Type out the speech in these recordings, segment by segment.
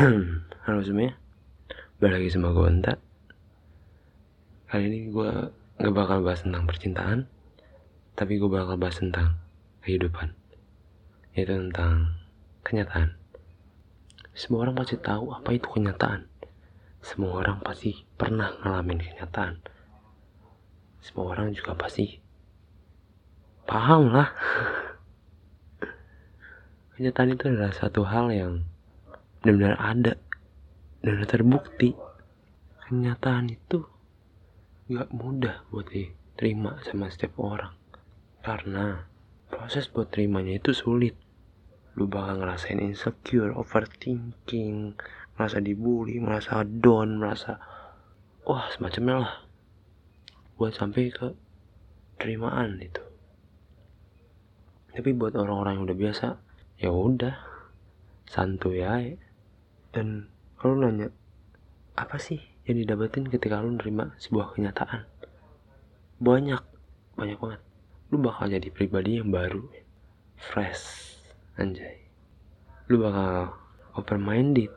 Halo semuanya. Balik lagi sama gue Enta Kali ini gue gak bakal bahas tentang percintaan Tapi gue bakal bahas tentang kehidupan. Yaitu tentang kenyataan. Semua orang pasti tahu apa itu kenyataan. Semua orang pasti pernah ngalamin kenyataan. Semua orang juga pasti Paham lah. Kenyataan itu adalah satu hal yang benar-benar ada. Dan terbukti. Kenyataan itu gak mudah buat diterima sama setiap orang. Karena proses buat terimanya itu sulit. Lu bakal ngerasain insecure overthinking merasa dibully merasa down merasa wah semacamnya lah. Buat sampai ke terimaan itu. Tapi buat orang-orang yang udah biasa ya udah santuy aja dan kalau nanya apa sih yang didapetin ketika lu nerima sebuah kenyataan? Banyak banyak banget. Lu bakal jadi pribadi yang baru fresh anjay. Lu bakal open minded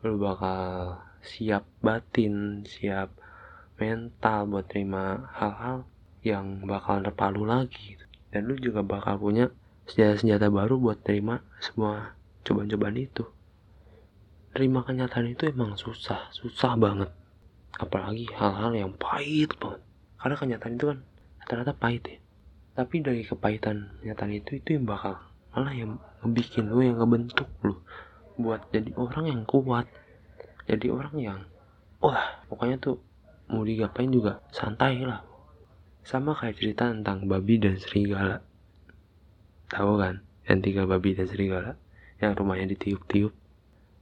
lu bakal siap batin siap mental buat terima hal-hal yang bakal terpalu lagi. Dan lu juga bakal punya senjata-senjata baru buat terima semua cobaan-cobaan itu terima kenyataan itu emang susah susah banget. Apalagi hal-hal yang pahit banget. Karena kenyataan itu kan rata-rata pahit ya. Tapi dari kepahitan kenyataan itu itu yang bakal malah yang ngebikin lu yang ngebentuk lu. Buat jadi orang yang kuat jadi orang yang wah pokoknya tuh mau digapain juga santai lah. Sama kayak cerita tentang babi dan serigala. Tahu kan yang tiga babi dan serigala? Yang rumahnya ditiup-tiup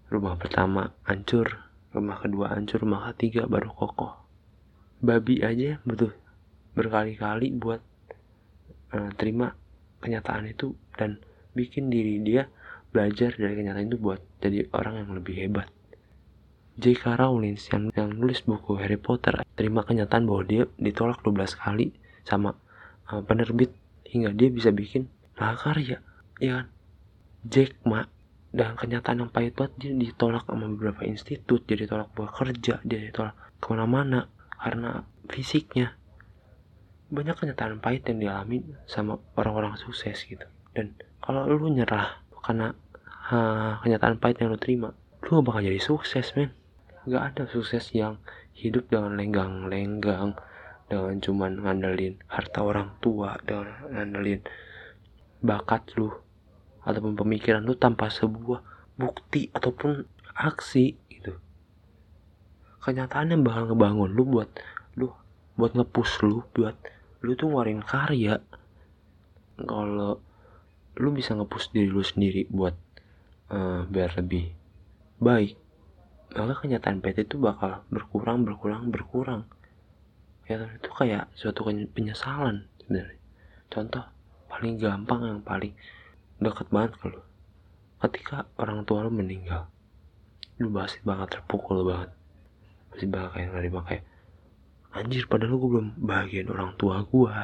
Rumah pertama hancur, rumah kedua hancur, rumah ketiga baru kokoh. Babi aja betul berkali-kali buat uh, terima kenyataan itu dan bikin diri dia belajar dari kenyataan itu buat jadi orang yang lebih hebat. J.K. Rowling yang, yang nulis buku Harry Potter terima kenyataan bahwa dia ditolak 12 kali sama uh, penerbit hingga dia bisa bikin karya ya kan Jack Ma dan kenyataan yang pahit banget dia ditolak sama beberapa institut dia ditolak buat kerja dia ditolak ke mana-mana karena fisiknya. Banyak kenyataan pahit yang dialami sama orang-orang sukses gitu. Dan kalau lu nyerah karena ha, kenyataan pahit yang lu terima lu bakal jadi sukses men. Gak ada sukses yang hidup dengan lenggang-lenggang dengan cuman ngandelin harta orang tua dengan ngandelin bakat lu ataupun pemikiran lu tanpa sebuah bukti ataupun aksi gitu. Kenyataannya bakal ngebangun lu buat lu buat ngepus lu buat lu tuh ngeluarin karya kalau lu bisa ngepus diri lu sendiri buat uh, biar lebih baik maka kenyataan PT itu bakal berkurang berkurang berkurang. Kenyataan itu kayak suatu penyesalan sebenarnya. Contoh paling gampang yang paling deket banget ke lu. Ketika orang tua lu meninggal lu pasti banget terpukul banget. Pasti bakal kayak nerima kayak anjir padahal gue belum bahagian orang tua gue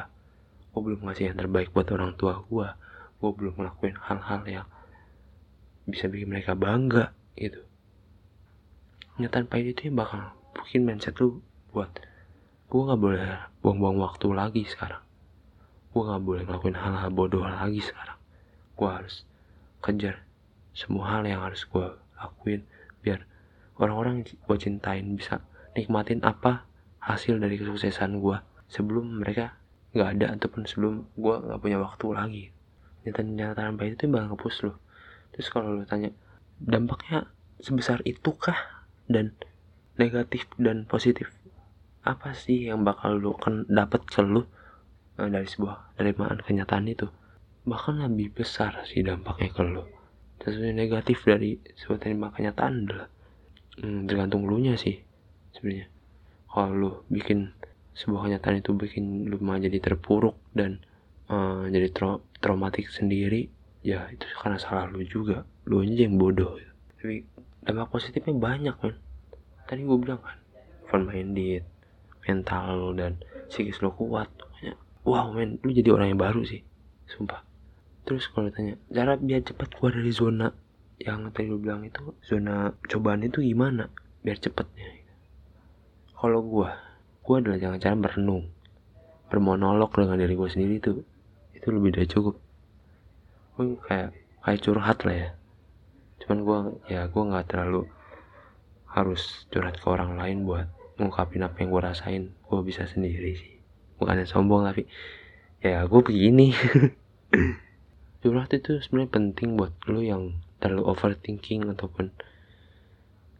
gue belum ngasih yang terbaik buat orang tua gue gue belum ngelakuin hal-hal yang bisa bikin mereka bangga gitu. Nyataan pahit itu yang bakal bikin mindset lu buat gue nggak boleh buang-buang waktu lagi sekarang. Gue nggak boleh ngelakuin hal-hal bodoh lagi sekarang gue harus kejar semua hal yang harus gue lakuin biar orang-orang gue cintain bisa nikmatin apa hasil dari kesuksesan gue sebelum mereka nggak ada ataupun sebelum gue nggak punya waktu lagi. Nyataan-nyataan baik itu bakal ngepus lo terus kalau lo tanya dampaknya sebesar itukah dan negatif dan positif? Apa sih yang bakal lo kan dapat lo eh, dari sebuah penerimaan kenyataan itu bahkan lebih besar sih dampaknya ke lo sesuatu negatif dari sebuah terima kenyataan adalah hmm, tergantung lu nya sih sebenarnya. Kalau lu bikin sebuah kenyataan itu bikin lu malah jadi terpuruk dan uh, jadi tra traumatik sendiri ya itu karena salah lu juga. Lu aja yang bodoh gitu. tapi dampak positifnya banyak kan tadi gue bilang kan fun minded mental lu dan psikis lu kuat wow men lu jadi orang yang baru sih sumpah terus kalau ditanya cara biar cepat keluar dari zona yang tadi lu bilang itu zona cobaan itu gimana? Biar cepetnya kalau gue gue adalah jangan cara merenung. Bermonolog dengan diri gue sendiri tuh itu lebih dari cukup. Gue kayak kayak curhat lah ya. Cuman gue ya gue nggak terlalu harus curhat ke orang lain buat ngungkapin apa yang gue rasain. Gue bisa sendiri sih. Bukannya sombong tapi ya gue begini curhat itu sebenarnya penting buat lo yang terlalu overthinking ataupun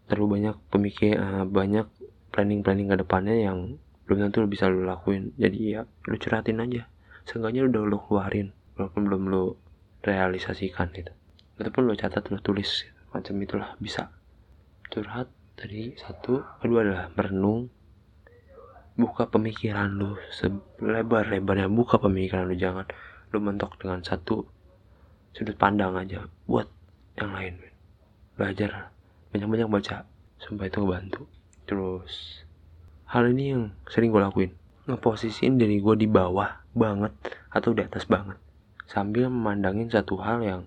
terlalu banyak pemikir uh, banyak planning planning ke depannya yang belum tentu lo bisa lo lakuin. Jadi ya lo curhatin aja. Seenggaknya udah lo keluarin walaupun belum lo realisasikan gitu. Ataupun lo catat lo tulis macam itulah bisa. Curhat tadi satu kedua adalah merenung buka pemikiran lu selebar-lebarnya buka pemikiran lu jangan lu mentok dengan satu sudut pandang aja buat yang lain belajar banyak-banyak baca sampai itu ngebantu terus hal ini yang sering gue lakuin. Ngeposisiin diri gue di bawah banget atau di atas banget sambil memandangin satu hal yang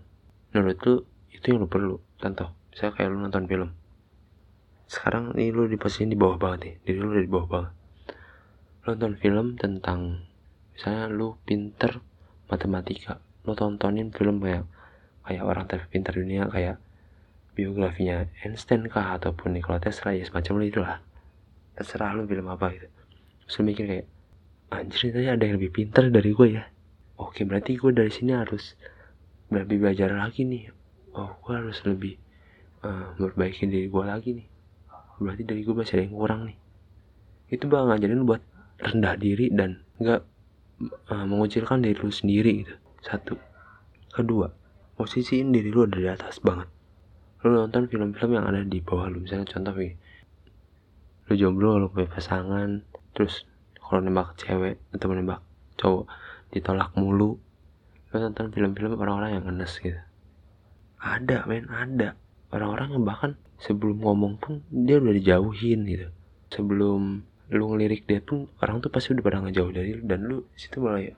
menurut lu itu yang lu perlu. Contoh misalnya kayak lu nonton film. Sekarang ini lu di posisi di bawah banget nih diri lu di bawah banget. Lu nonton film tentang misalnya lu pinter matematika lu tontonin film kayak kayak orang terpintar dunia kayak biografinya Einstein kah ataupun Nikola Tesla ya semacam itu lah terserah lu film apa gitu. Terus lu mikir kayak anjir tadi ada yang lebih pintar dari gue ya. Oke berarti gue dari sini harus lebih belajar lagi nih. Oh gue harus lebih uh, memperbaiki diri gue lagi nih. Berarti dari gue masih ada yang kurang nih. Itu bakal ngajarin buat rendah diri dan nggak uh, mengucilkan diri lu sendiri gitu satu. Kedua posisiin diri lu ada di atas banget. Lu nonton film-film yang ada di bawah lu. Misalnya contoh nih lu jomblo lu punya pasangan terus kalau nembak cewek atau nembak cowok ditolak mulu lu nonton film-film orang-orang yang ngenes gitu. Ada men ada. Orang-orang yang bahkan sebelum ngomong pun dia udah dijauhin gitu. Sebelum lu ngelirik dia pun orang tuh pasti udah pada ngejauh dari lu dan lu situ mulai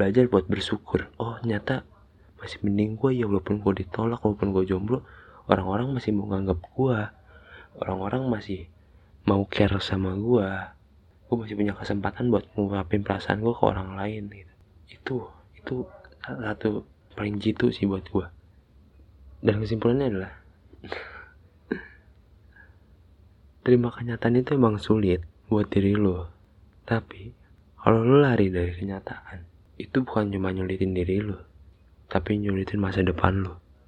belajar buat bersyukur. Oh nyata masih mending gue ya walaupun gue ditolak walaupun gue jomblo orang-orang masih mau nganggap gue orang-orang masih mau care sama gue gue masih punya kesempatan buat ngungkapin perasaan gue ke orang lain gitu. Itu itu satu paling jitu sih buat gue dan kesimpulannya adalah terima kenyataan itu emang sulit buat diri lo. Tapi, kalau lo lari dari kenyataan, itu bukan cuma nyulitin diri lo, tapi nyulitin masa depan lo.